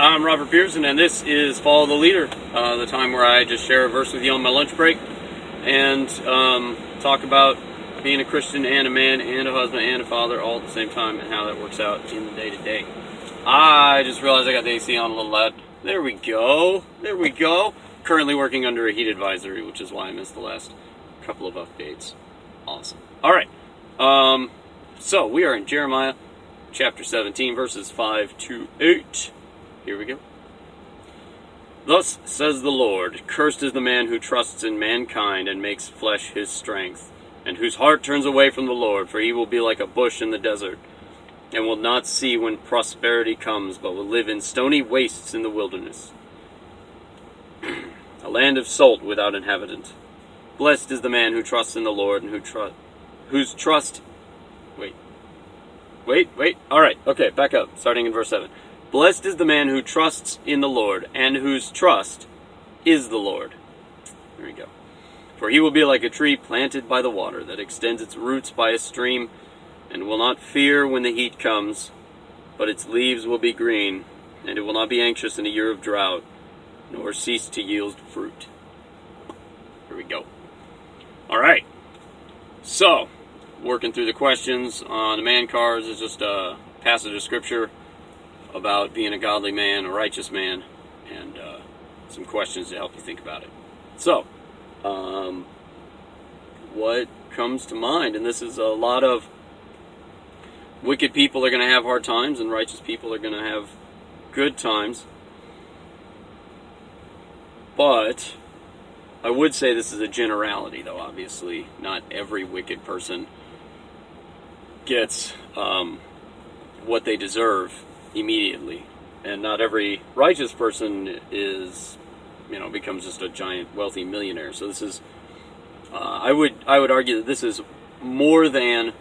I'm Robert Pearson, and this is Follow the Leader, uh, the time where I just share a verse with you on my lunch break and um, talk about being a Christian and a man and a husband and a father all at the same time and how that works out in the day to day. I just realized I got the AC on a little loud. There we go. There we go. Currently working under a heat advisory, which is why I missed the last couple of updates. Awesome. All right. Um, so we are in Jeremiah chapter 17, verses 5 to 8. Here we go. Thus says the Lord Cursed is the man who trusts in mankind and makes flesh his strength, and whose heart turns away from the Lord, for he will be like a bush in the desert, and will not see when prosperity comes, but will live in stony wastes in the wilderness. a land of salt without inhabitant. Blessed is the man who trusts in the Lord and who trust whose trust wait. Wait, wait. All right. Okay, back up. Starting in verse 7. Blessed is the man who trusts in the Lord, and whose trust is the Lord. There we go. For he will be like a tree planted by the water that extends its roots by a stream, and will not fear when the heat comes, but its leaves will be green, and it will not be anxious in a year of drought, nor cease to yield fruit. Here we go. All right. So, working through the questions on the man cards is just a passage of scripture about being a godly man, a righteous man, and uh, some questions to help you think about it. So, um, what comes to mind? And this is a lot of wicked people are going to have hard times, and righteous people are going to have good times. But I would say this is a generality, though obviously not every wicked person gets um, what they deserve immediately, and not every righteous person is, you know, becomes just a giant wealthy millionaire. So this is, uh, I would I would argue that this is more than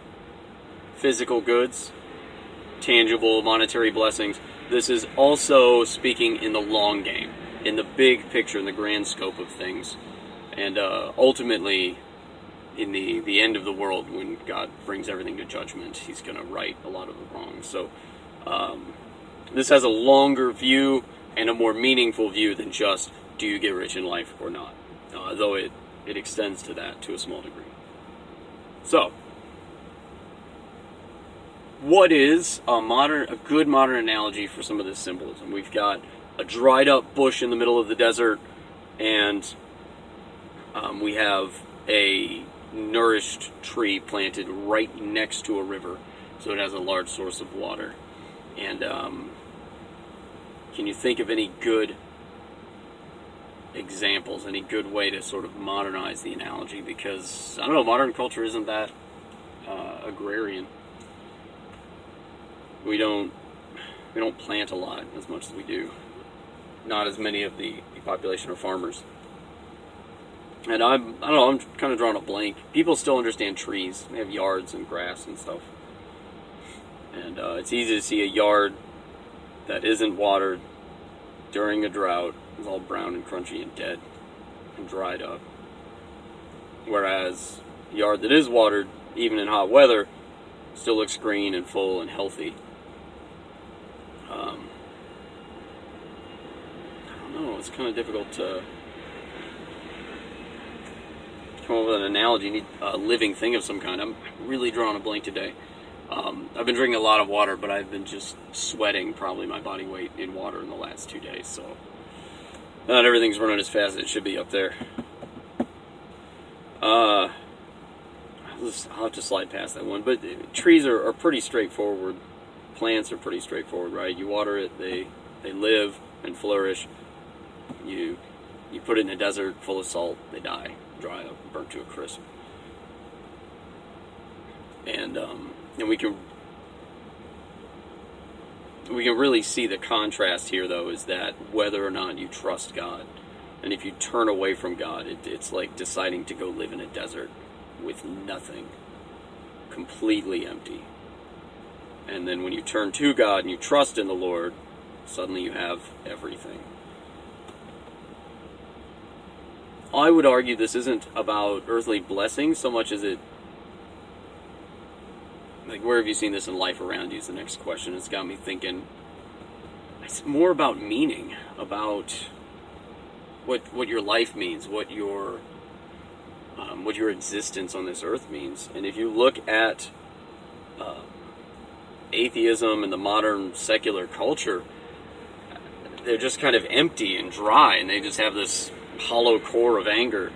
physical goods, tangible monetary blessings. This is also speaking in the long game, in the big picture, in the grand scope of things, and uh, ultimately in the, the end of the world when God brings everything to judgment, He's going to right a lot of the wrongs. So um, this has a longer view and a more meaningful view than just do you get rich in life or not, uh, though it, it extends to that to a small degree. So, what is a modern, a good modern analogy for some of this symbolism? We've got a dried up bush in the middle of the desert, and um, we have a nourished tree planted right next to a river, so it has a large source of water. And um, can you think of any good examples, any good way to sort of modernize the analogy? Because I don't know, modern culture isn't that uh, agrarian. We don't we don't plant a lot as much as we do. Not as many of the, the population are farmers. And I'm I don't know, I'm kind of drawing a blank. People still understand trees. They have yards and grass and stuff. And uh, it's easy to see a yard that isn't watered during a drought is all brown and crunchy and dead and dried up. Whereas a yard that is watered, even in hot weather, still looks green and full and healthy. Um, I don't know, it's kind of difficult to come up with an analogy. You need a living thing of some kind. I'm really drawing a blank today. Um, I've been drinking a lot of water, but I've been just sweating probably my body weight in water in the last two days. So not everything's running as fast as it should be up there. Uh, I'll have to slide past that one. But trees are, are pretty straightforward. Plants are pretty straightforward, right? You water it, they they live and flourish. You you put it in a desert full of salt, they die, dry up, burnt to a crisp. And um, and we can we can really see the contrast here though is that whether or not you trust god. And if you turn away from god it, it's like deciding to go live in a desert with nothing completely empty. And then when you turn to god and you trust in the lord suddenly you have everything. I would argue this isn't about earthly blessings so much as it like where have you seen this in life around you is the next question it's got me thinking it's more about meaning, about what what your life means, what your um, what your existence on this earth means. And if you look at uh, atheism and the modern secular culture, they're just kind of empty and dry, and they just have this hollow core of anger.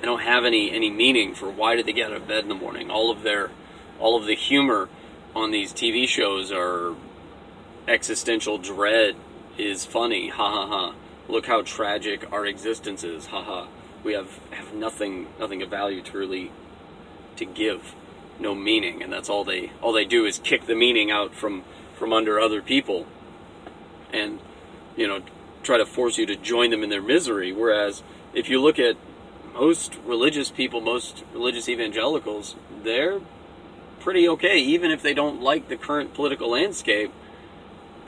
They don't have any any meaning for why did they get out of bed in the morning. All of their all of the humor on these TV shows are existential dread is funny, ha ha ha. Look how tragic our existence is, ha ha. We have have nothing nothing of value to really to give, no meaning, and that's all they all they do is kick the meaning out from from under other people, and you know try to force you to join them in their misery. Whereas if you look at most religious people, most religious evangelicals, they're pretty okay, even if they don't like the current political landscape.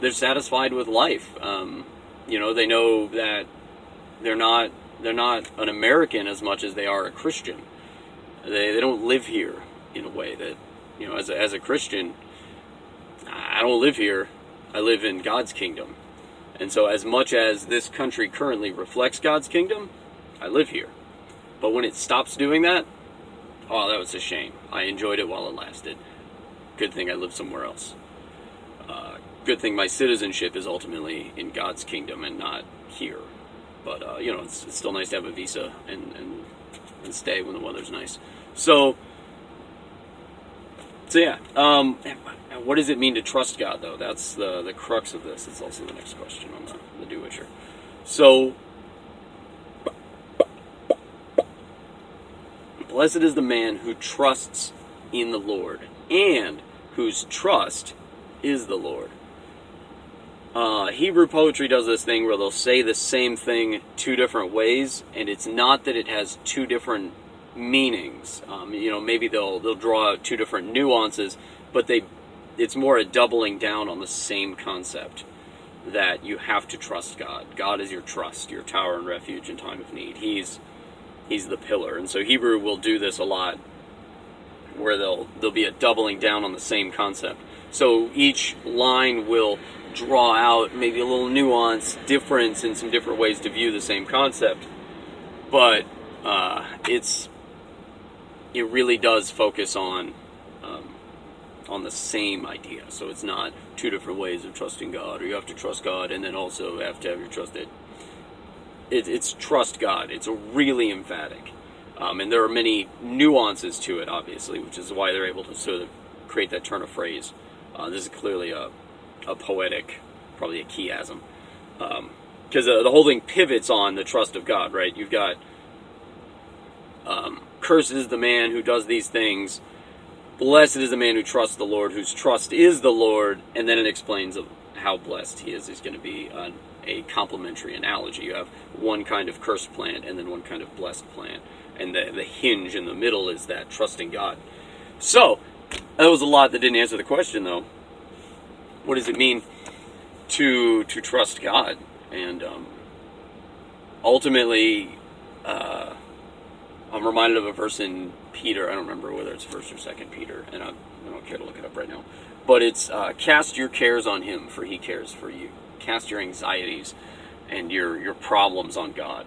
They're satisfied with life. Um, you know, they know that they're not they're not an American as much as they are a Christian. They they don't live here in a way that you know as a, as a Christian. I don't live here. I live in God's kingdom. And so, as much as this country currently reflects God's kingdom, I live here. But when it stops doing that, oh, that was a shame. I enjoyed it while it lasted. Good thing I live somewhere else. Uh, good thing my citizenship is ultimately in God's kingdom and not here. But uh, you know, it's, it's, still nice to have a visa and, and and stay when the weather's nice. So, so yeah. Um, what does it mean to trust God, though? That's the the crux of this. It's also the next question on the, the Do Witcher. So, blessed is the man who trusts in the Lord and whose trust is the Lord. Uh, Hebrew poetry does this thing where they'll say the same thing two different ways, and it's not that it has two different meanings. Um, you know, maybe they'll they'll draw out two different nuances, but they it's more a doubling down on the same concept that you have to trust God. God is your trust, your tower and refuge in time of need. He's he's the pillar, and so Hebrew will do this a lot, where they'll there'll be a doubling down on the same concept. So each line will draw out maybe a little nuance, difference in some different ways to view the same concept, but uh, it's it really does focus on um, on the same idea. So it's not two different ways of trusting God, or you have to trust God and then also have to have your trust it. It it's trust God. It's really emphatic, um, and there are many nuances to it, obviously, which is why they're able to sort of create that turn of phrase. Uh, this is clearly a a poetic, probably a chiasm, because um, uh, the whole thing pivots on the trust of God. Right? You've got um, the man who does these things. Blessed is the man who trusts the Lord, whose trust is the Lord. And then it explains how blessed he is. Is going to be an, a complementary analogy. You have one kind of cursed plant and then one kind of blessed plant. And the, the hinge in the middle is that trusting God. So, that was a lot that didn't answer the question, though. What does it mean to to trust God? And um, ultimately, uh, I'm reminded of a verse in Peter. I don't remember whether it's first or second Peter, and I, I don't care to look it up right now. But it's uh, cast your cares on Him, for He cares for you. Cast your anxieties and your your problems on God.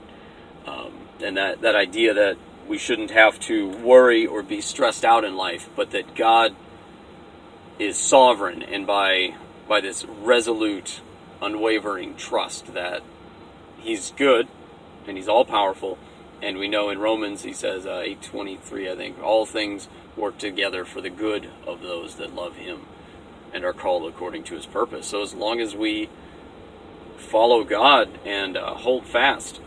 Um, and that that idea that we shouldn't have to worry or be stressed out in life, but that God is sovereign, and by by this resolute, unwavering trust that He's good and He's all powerful and we know in Romans he says uh, 8:23 I think all things work together for the good of those that love him and are called according to his purpose. So as long as we follow God and uh, hold fast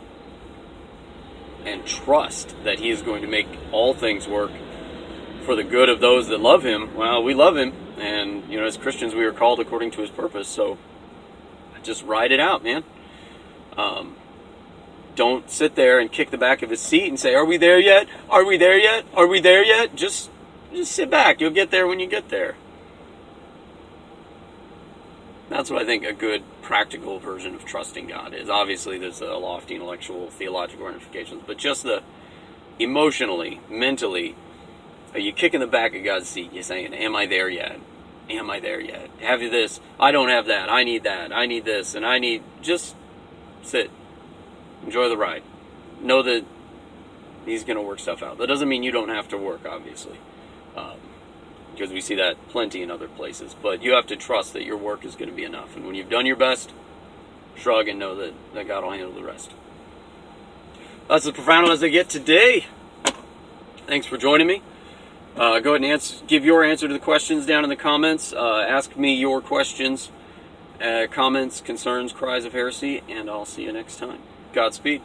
and trust that he is going to make all things work for the good of those that love him, well, we love him and you know as Christians we are called according to his purpose. So just ride it out, man. Um, don't sit there and kick the back of his seat and say, "Are we there yet? Are we there yet? Are we there yet?" Just just sit back. You'll get there when you get there. That's what I think a good practical version of trusting God is. Obviously, there's a lofty intellectual, theological ramifications, but just the emotionally, mentally, are you kicking the back of God's seat? You're saying, "Am I there yet?" am I there yet? Have you this? I don't have that. I need that. I need this. And I need. Just sit. Enjoy the ride. Know that He's going to work stuff out. That doesn't mean you don't have to work, obviously. Um, because we see that plenty in other places. But you have to trust that your work is going to be enough. And when you've done your best, shrug and know that, that God will handle the rest. That's as profound as I get today. Thanks for joining me. Uh, go ahead and answer, give your answer to the questions down in the comments. Uh, ask me your questions, uh, comments, concerns, cries of heresy, and I'll see you next time. Godspeed.